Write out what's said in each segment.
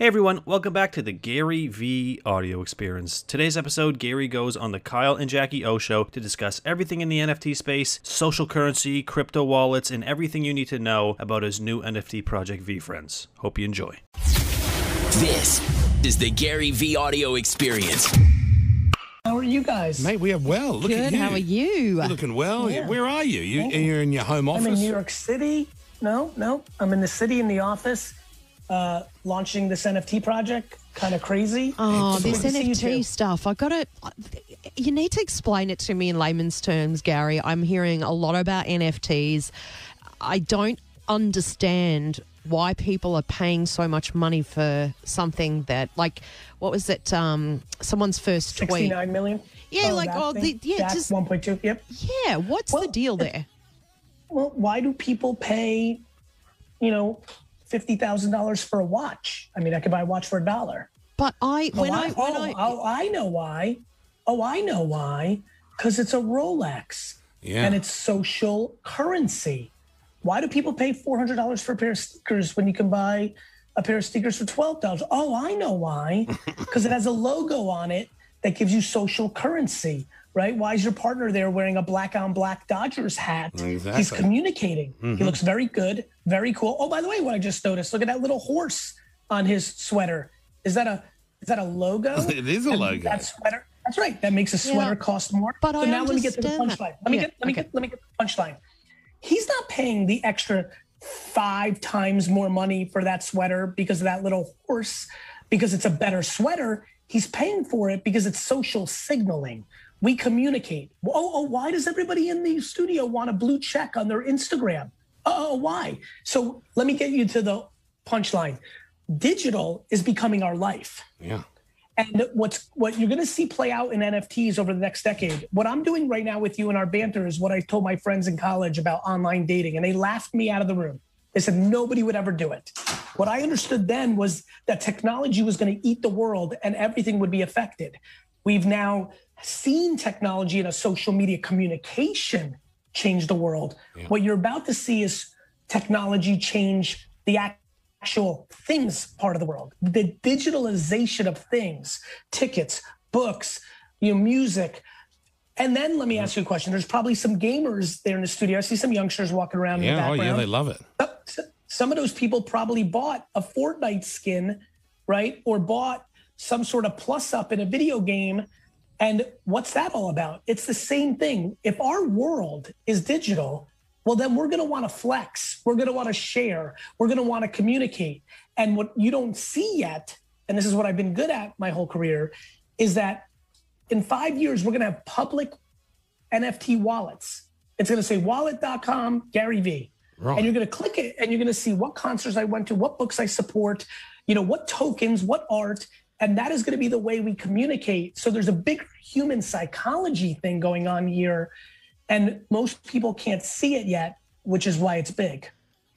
Hey everyone, welcome back to the GaryVee audio experience. Today's episode, Gary goes on the Kyle and Jackie O show to discuss everything in the NFT space, social currency, crypto wallets, and everything you need to know about his new NFT project VeeFriends. Hope you enjoy. This is the GaryVee audio experience. How are you guys? Mate, we are well. Look at Good. you. How are you? You're looking well. Yeah. Where are you? You Thank you. you're in your home office? I'm in New York City. No, no, I'm in the city in the office, uh, launching this NFT project. Kind of crazy. Oh, It's this good to see you NFT stuff. I got to. You need to explain it to me in layman's terms, Gary. I'm hearing a lot about NFTs. I don't understand why people are paying so much money for something that, like, what was it? Um, someone's first tweet. 69 million. Yeah, like, that oh, the- yeah, just- 1.2. Yep. Yeah, what's Well, the deal there? Well, why do people pay, you know, fifty thousand dollars for a watch? I mean, I could buy a watch for a dollar. But I oh, when oh, I, when oh, I oh, I know why. Oh, I know why. Because it's a Rolex. Yeah. And it's social currency. Why do people pay four hundred dollars for a pair of sneakers when you can buy a pair of sneakers for twelve dollars? Oh, I know why. Because it has a logo on it that gives you social currency. Right? Why is your partner there wearing a black on black Dodgers hat? He's Exactly. communicating. He mm-hmm. looks very good, very cool. Oh, by the way, what I just noticed, look at that little horse on his sweater. Is that a is that a logo? It is a And logo. That sweater. That's right. That makes a sweater cost more. But so I now let me get to the punchline. Let me Yeah, get let me okay. get let me get the punchline. He's not paying the extra five times more money for that sweater because of that little horse, because it's a better sweater. He's paying for it because it's social signaling. We communicate. Oh, oh, why does everybody in the studio want a blue check on their Instagram? Oh, oh, why? So let me get you to the punchline. Digital is becoming our life. yeah. And what's what you're going to see play out in NFTs over the next decade. What I'm doing right now with you in our banter is what I told my friends in college about online dating, and they laughed me out of the room. They said nobody would ever do it. What I understood then was that technology was going to eat the world and everything would be affected. We've now seen technology in a social media communication change the world. What you're about to see is technology change the actual things part of the world the digitalization of things tickets books you know music and then let me ask you a question there's probably some gamers there in the studio i see some youngsters walking around in the Yeah. Oh, background yeah. They love it. some of those people probably bought a Fortnite skin, right? Or bought some sort of plus up in a video game. And what's that all about? It's the same thing. If our world is digital, well, then we're going to want to flex. We're going to want to share. We're going to want to communicate. And what you don't see yet, and this is what I've been good at my whole career, is that in five years, we're going to have public NFT wallets. It's going to say wallet.com, Gary Vee. Right. And you're going to click it and you're going to see what concerts I went to, what books I support, you know, what tokens, what art. And that is going to be the way we communicate. So there's a big human psychology thing going on here. And most people can't see it yet, which is why it's big.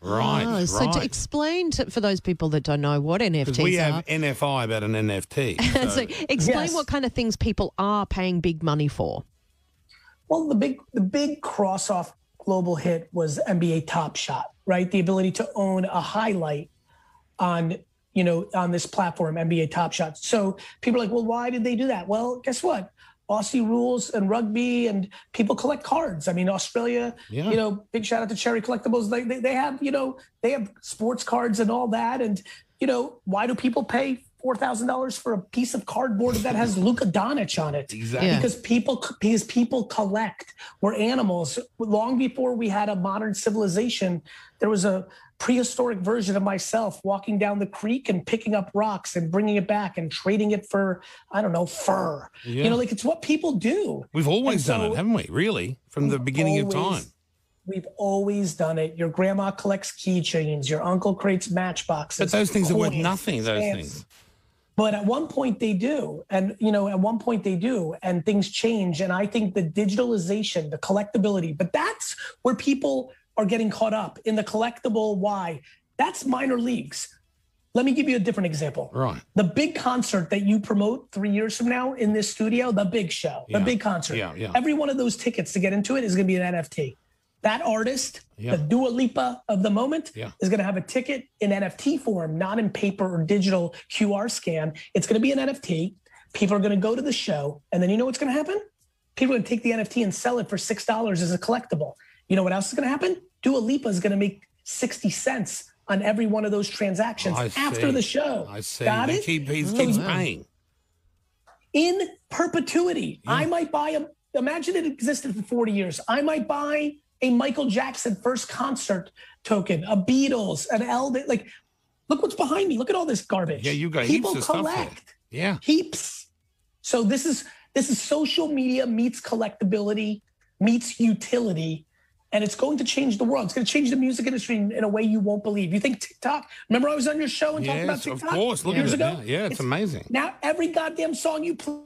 Right. Oh, right. so to explain to, for those people that don't know what NFTs we are. have NFI about an NFT. so explain Yes. what kind of things people are paying big money for. Well, the big the big cross off global hit was NBA Top Shot, right? The ability to own a highlight on you know on this platform, NBA Top Shot. So people are like, well, why did they do that? Well, guess what? Aussie rules and rugby and people collect cards. I mean, Australia, Yeah. you know, big shout out to Cherry Collectables. They, they they have you know they have sports cards and all that. And you know, why do people pay? Four thousand dollars for a piece of cardboard that has Luka Doncic on it Exactly. Yeah. because people because people collect we're animals long before we had a modern civilization there was a prehistoric version of myself walking down the creek and picking up rocks and bringing it back and trading it for i don't know fur Yeah. you know like it's what people do We've always And done it, haven't we? Really, from the beginning of time. we've always done it your grandma collects keychains your uncle creates matchboxes But those things are worth nothing. Those stamps. things. but at one point they do and you know at one point they do and things change and i think the digitalization the collectability but that's where people are getting caught up in the collectible why that's minor leagues let me give you a different example Right. the big concert that you promote three years from now in this studio the big show the big concert Yeah, yeah. every one of those tickets to get into it is going to be an nft That artist, Yeah. the Dua Lipa of the moment, Yeah. is going to have a ticket in NFT form, not in paper or digital QR scan. It's going to be an NFT. People are going to go to the show, and then you know what's going to happen? People are going to take the NFT and sell it for six dollars as a collectible. You know what else is going to happen? Dua Lipa is going to make sixty cents on every one of those transactions I after the show. I see. Got They it? keep, he So keeps paying. in perpetuity. I might buy a. Imagine it existed for 40 years. I might buy a Michael Jackson first concert token, a Beatles, an Elvis. Like, look what's behind me. Look at all this garbage. Yeah, you got people heaps of stuff there. collect Yeah. heaps. So this is this is social media meets collectability meets utility, and it's going to change the world. It's going to change the music industry in, in a way you won't believe. You think TikTok? Remember, I was on your show and talking about TikTok of course. Look years at it ago. now. Yeah, it's, amazing. Now every goddamn song you play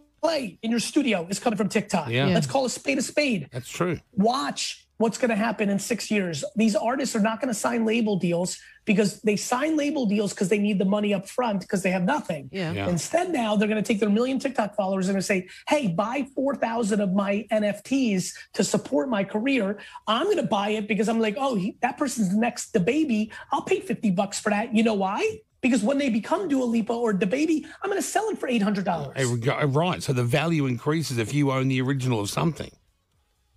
in your studio is coming from TikTok. Yeah. Yeah. Let's call a spade a spade. That's true. Watch what's going to happen in six years. These artists are not going to sign label deals because they sign label deals because they need the money up front because they have nothing. Yeah. Yeah. Instead, now they're going to take their million TikTok followers and they're say, "Hey, buy four thousand of my NFTs to support my career. I'm going to buy it because I'm like, oh, he, that person's next the baby. I'll pay fifty bucks for that. You know why? Because when they become Dua Lipa or the baby, I'm going to sell it for eight hundred dollars. Uh, right. So the value increases if you own the original of something.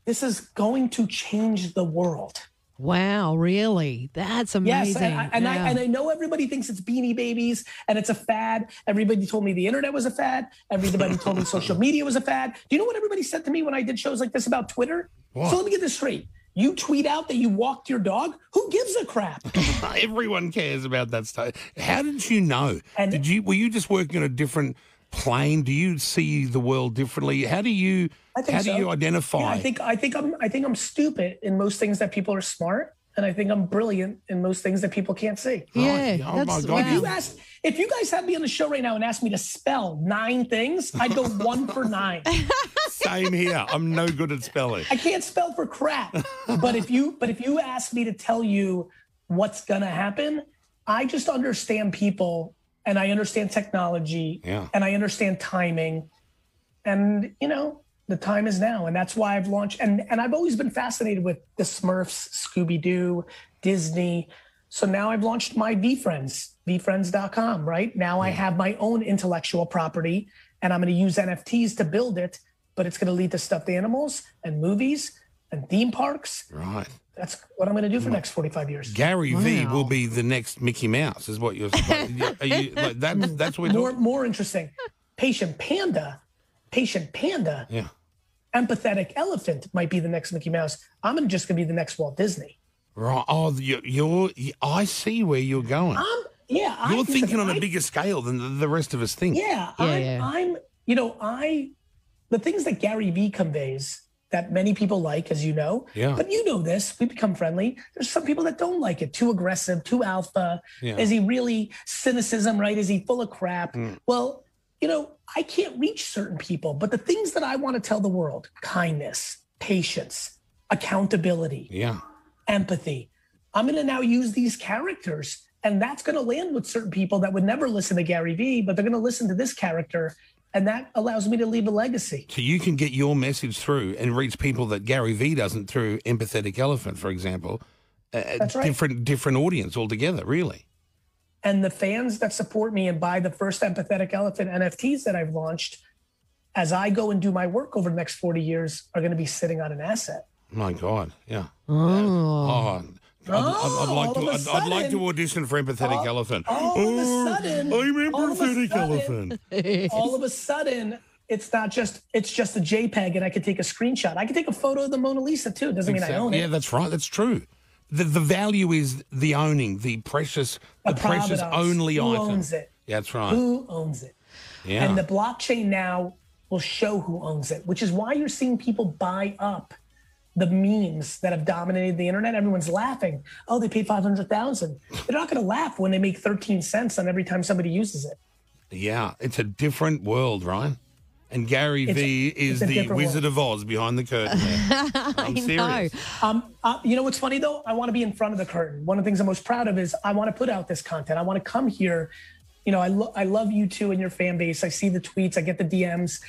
This is going to change the world. Wow, really? That's amazing. Yes, and, I, and, Yeah. I, and I know everybody thinks it's Beanie Babies and it's a fad. Everybody told me the internet was a fad. Everybody told me social media was a fad. Do you know what everybody said to me when I did shows like this about Twitter? What? So let me get this straight. You tweet out that you walked your dog. Who gives a crap? Everyone cares about that stuff. How did you know? And- did you were you just working on a different plane? Do you see the world differently? How do you I think how so. do you identify? Yeah, I think I think I'm I think I'm stupid in most things that people are smart, and I think I'm brilliant in most things that people can't see. Oh, yeah, Oh, my that's God, If you wow. asked, if you guys had me on the show right now and asked me to spell nine things, I'd go one for nine. Same here. I'm no good at spelling. I can't spell for crap. But if you but if you ask me to tell you what's gonna happen, I just understand people and I understand technology Yeah. and I understand timing. And you know, the time is now. And that's why I've launched and and I've always been fascinated with the Smurfs, Scooby-Doo, Disney. So now I've launched my VeeFriends, veefriends.com, right? Now I have my own intellectual property and I'm going to use NFTs to build it, but it's going to lead to stuffed animals and movies and theme parks. Right. That's what I'm going to do for the next 45 years. Gary Vee Wow. will be the next Mickey Mouse, is what you're saying. Are you, like, that's, that's what we're More, talking more interesting. Patient Panda, Patient Panda, Yeah. empathetic elephant might be the next Mickey Mouse. I'm just going to be the next Walt Disney. Right. Oh, you're, you're, I see where you're going. I'm, yeah. I- You're thinking on I- a bigger scale than the, the rest of us think. Yeah, Yeah, I'm, yeah. I'm, you know, I, the things that Gary Vee conveys that many people like, as you know, Yeah. but you know this, we become friendly. There's some people that don't like it, too aggressive, too alpha. Yeah. Is he really cynicism, right? Is he full of crap? Mm. Well, you know, I can't reach certain people, but the things that I want to tell the world kindness, patience, accountability, Yeah. empathy. I'm going to now use these characters, and that's going to land with certain people that would never listen to Gary Vee, but they're going to listen to this character, and that allows me to leave a legacy. So you can get your message through and reach people that Gary Vee doesn't through Empathetic Elephant, for example. A, a That's right. different different audience altogether, really. And the fans that support me and buy the first empathetic elephant NFTs that I've launched, as I go and do my work over the next 40 years, are going to be sitting on an asset. My God, yeah. Oh. Oh, I'd, I'd, I'd oh, like to. of a I'd, I'd like to audition for Empathetic oh, Elephant. all of a Oh, sudden- I'm Empathetic sudden- Elephant. All of a sudden, it's not just it's just a JPEG, and I can take a screenshot. I can take a photo of the Mona Lisa too. Doesn't mean I own it. Yeah, that's right. That's true. The the value is the owning, the precious, the, A precious only Who item. owns it? Yeah, that's right. Who owns it? yeah. And the blockchain now will show who owns it, which is why you're seeing people buy up the memes that have dominated the internet. Everyone's laughing. Oh, they paid 500,000. They're not going to laugh when they make 13 cents on every time somebody uses it. Yeah, it's a different world, Ryan. And Gary It's- V is the Wizard of Oz behind the curtain. I'm I serious. know. Um, uh, you know what's funny though? I want to be in front of the curtain. One of the things I'm most proud of is I want to put out this content. I want to come here. You know, I, lo- I love you two and your fan base. I see the tweets, I get the DMs.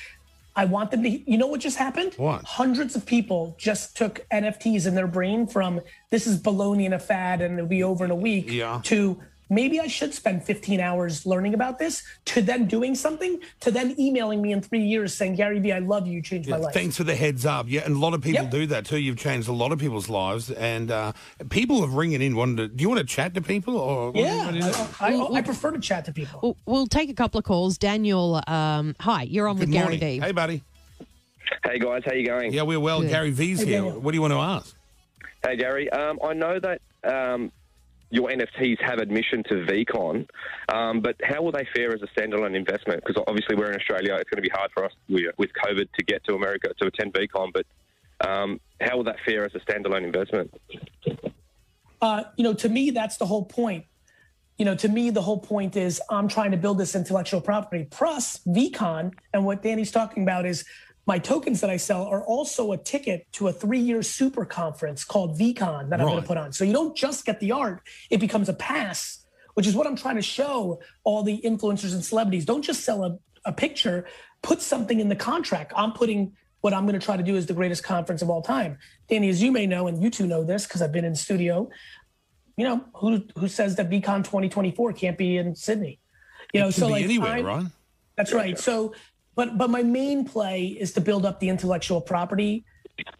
I want them to. You know what just happened? What? Hundreds of people just took NFTs in their brain from this is baloney and a fad and it'll be over in a week Yeah. to maybe I should spend 15 hours learning about this to then doing something to then emailing me in three years saying, Gary Vee, I love you, you changed my life. Thanks for the heads up. Yeah, and a lot of people Yep. do that too. You've changed a lot of people's lives, and uh, people have ringing in. Wanting to, do you want to chat to people or? yeah, what is it? I, I, I prefer to chat to people. We'll, we'll take a couple of calls. Daniel, um, hi, you're on Good with Gary morning. Vee. Hey, buddy. Hey guys, how you going? Yeah, we're well. Good. Gary Vee's Hey, here. Daniel. What do you want to ask? Hey Gary, um, I know that um, your NFTs have admission to VeeCon, um, but how will they fare as a standalone investment? Because obviously we're in Australia, it's going to be hard for us with COVID to get to America to attend VeeCon. But um, how will that fare as a standalone investment? uh, you know, to me, that's the whole point. You know, to me, the whole point is I'm trying to build this intellectual property. Plus, VeeCon and what Danny's talking about is my tokens that I sell are also a ticket to a three-year super conference called VeeCon that I'm going to put on. So you don't just get the art; it becomes a pass, which is what I'm trying to show all the influencers and celebrities. Don't just sell a, a picture; put something in the contract. I'm putting what I'm going to try to do is the greatest conference of all time. Danny, as you may know, and you two know this because I've been in studio. You know who who says that VeeCon 2024 can't be in Sydney? You know, so be like anywhere, right? that's right. So, but but my main play is to build up the intellectual property,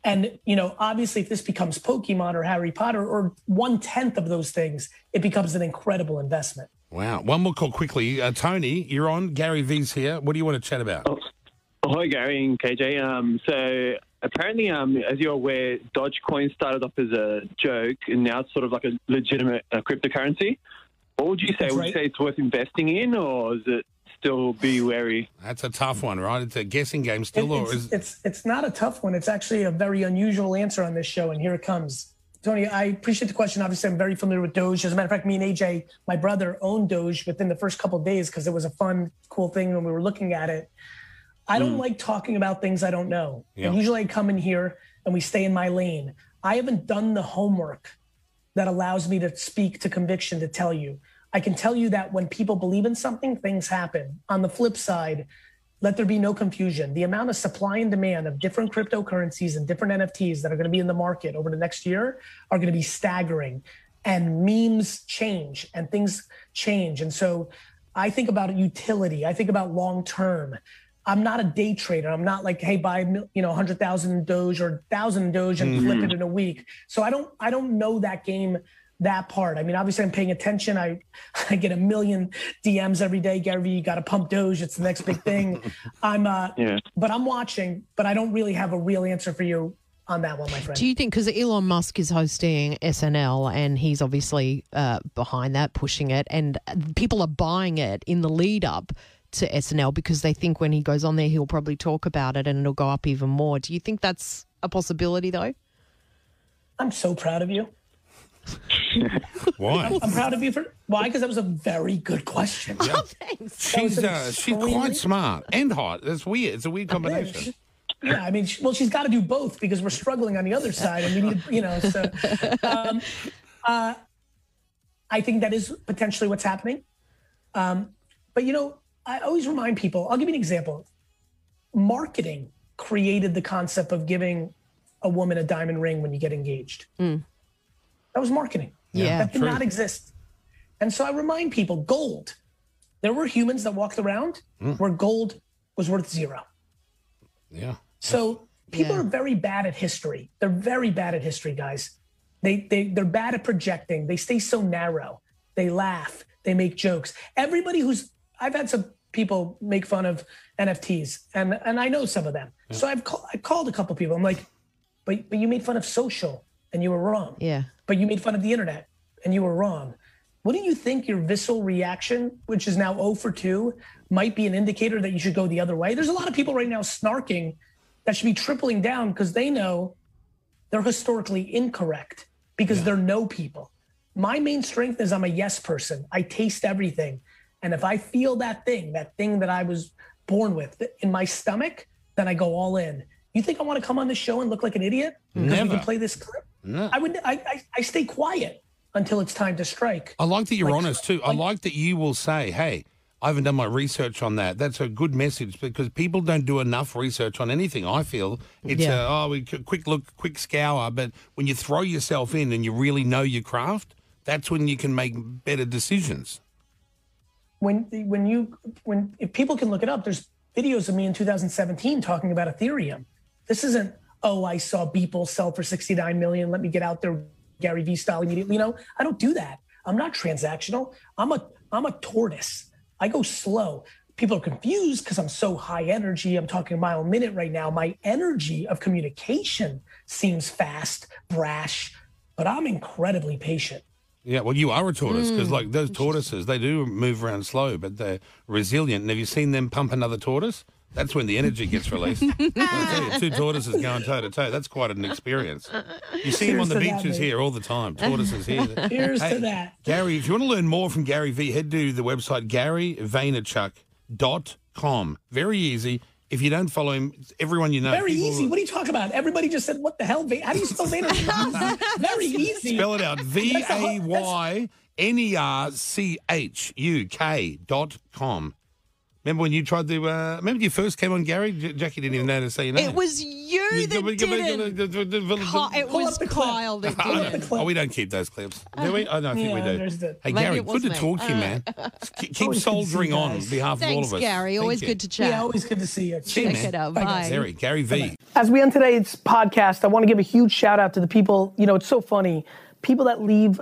and you know, obviously, if this becomes Pokemon or Harry Potter or one tenth of those things, it becomes an incredible investment. Wow. One more call quickly. Uh, Tony, you're on. Gary Vee's here. What do you want to chat about? Oh, Hi, Gary and KJ. Um, so apparently, um, as you're aware, Dogecoin started off as a joke, and now it's sort of like a legitimate uh, cryptocurrency. What would you say? That's would right. you say it's worth investing in, or is it still be wary? That's a tough one, right? It's a guessing game still, or it's, is it's it's not a tough one. It's actually a very unusual answer on this show, and here it comes. Tony, I appreciate the question. Obviously, I'm very familiar with Doge. As a matter of fact, me and AJ, my brother, owned Doge within the first couple of days because it was a fun, cool thing when we were looking at it. I don't hmm. like talking about things I don't know. And usually I come in here and we stay in my lane. I haven't done the homework that allows me to speak to conviction to tell you. I can tell you that when people believe in something, things happen. On the flip side, let there be no confusion. The amount of supply and demand of different cryptocurrencies and different NFTs that are going to be in the market over the next year are going to be staggering. And memes change and things change. And so I think about utility. I think about long term. I'm not a day trader. I'm not like, hey, buy you know 100,000 Doge or 1,000 Doge and mm-hmm. flip it in a week. So I don't I don't know that game that part. I mean, obviously I'm paying attention. I I get a million DMs every day. Gary, you got to pump Doge. It's the next big thing. I'm uh, Yeah. but I'm watching. But I don't really have a real answer for you on that one, my friend. Do you think because Elon Musk is hosting SNL and he's obviously uh, behind that, pushing it, and people are buying it in the lead up to SNL because they think when he goes on there, he'll probably talk about it and it'll go up even more. Do you think that's a possibility though? I'm so proud of you. why? I'm proud of you for why? Because that was a very good question. Thanks. She's uh, she's quite smart and hot. That's weird. It's a weird combination. Yeah, I mean, she- well, she's got to do both because we're struggling on the other side, and we need, you know. So, um, uh, I think that is potentially what's happening. Um, but you know, I always remind people. I'll give you an example. Marketing created the concept of giving a woman a diamond ring when you get engaged. That was marketing. Yeah, that did true. not exist. And so I remind people, gold. There were humans that walked around mm. where gold was worth zero. Yeah. So people Yeah. are very bad at history. They're very bad at history, guys. They they they're bad at projecting. They stay so narrow. They laugh. They make jokes. Everybody who's I've had some people make fun of NFTs, and and I know some of them. So I've call, I called a couple people. I'm like, but but you made fun of social, and you were wrong. Yeah. But you made fun of the internet, and you were wrong. What do you think your visceral reaction, which is now 0 for 2, might be an indicator that you should go the other way? There's a lot of people right now snarking that should be tripling down because they know they're historically incorrect because they're no people. My main strength is I'm a yes person. I taste everything. And if I feel that thing, that thing that I was born with in my stomach, then I go all in. You think I want to come on this show and look like an idiot? Because we can play this clip? No. I would I, I, I stay quiet until it's time to strike. I like that you're Like- honest too. I like- like that you will say, "Hey, I haven't done my research on that. That's a good message because people don't do enough research on anything. I feel it's Yeah. a, oh, we quick look, quick scour. But when you throw yourself in and you really know your craft, that's when you can make better decisions. when when you when if people can look it up, there's videos of me in 2017 talking about Ethereum. This isn't oh I saw Beeple sell for 69 million. Let me get out there Gary Vee style immediately. You know I don't do that. I'm not transactional. I'm a I'm a tortoise. I go slow. People are confused because I'm so high energy. I'm talking a mile a minute right now. My energy of communication seems fast, brash, but I'm incredibly patient. Yeah, well, you are a tortoise because, hmm. like those tortoises, they do move around slow, but they're resilient. And have you seen them pump another tortoise? That's when the energy gets released. You, two tortoises going toe to toe. That's quite an experience. You see them on the Cheers to that, beaches here all the time. Tortoises here. Here's Hey, to that. Gary, if you want to learn more from Gary Vee, head to the website garyvaynerchuk.com. Very easy. If you don't follow him, everyone you know. Very people- easy. What are you talking about? Everybody just said, "What the hell?" Va- How do you spell Vaynerchuk? Very easy. Spell it out. V A Y N E R C H U K dot com. Remember when you tried to? Uh, remember when you first came on, Gary? J- Jackie didn't even know to say your name. It was you that didn't. Ki- it was up the clip. Kyle that Pull up the did. clip. Oh, we don't keep those clips, do we? I don't think we do. Hey, Maybe Gary, it was good to me. talk to you, man. Keep, keep Always good to see soldiering on on guys. behalf of all Thanks, of us. Gary. Thank Always you. good to chat. Yeah, always good to see you. See you, Check it out. Bye, Bye. Gary, Gary Vee. As we end today's podcast, I want to give a huge shout out to the people. You know, it's so funny. People that leave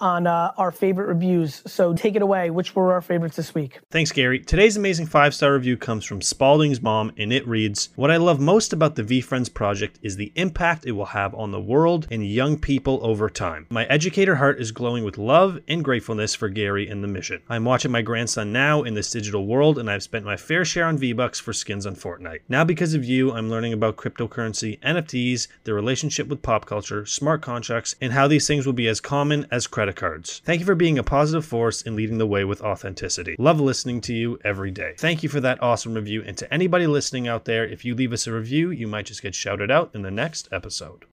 on uh, our favorite reviews. So take it away. Which were our favorites this week? Thanks, Gary. Today's amazing five star review comes from Spalding's mom, and it reads What I love most about the VeeFriends project is the impact it will have on the world and young people over time. My educator heart is glowing with love and gratefulness for Gary and the mission. I'm watching my grandson now in this digital world, and I've spent my fair share on V Bucks for skins on Fortnite. Now, because of you, I'm learning about cryptocurrency, NFTs, their relationship with pop culture, smart contracts, and how these things will be as common as credit cards. Thank you for being a positive force and leading the way with authenticity. Love listening to you every day. Thank you for that awesome review. And to anybody listening out there, if you leave us a review, you might just get shouted out in the next episode.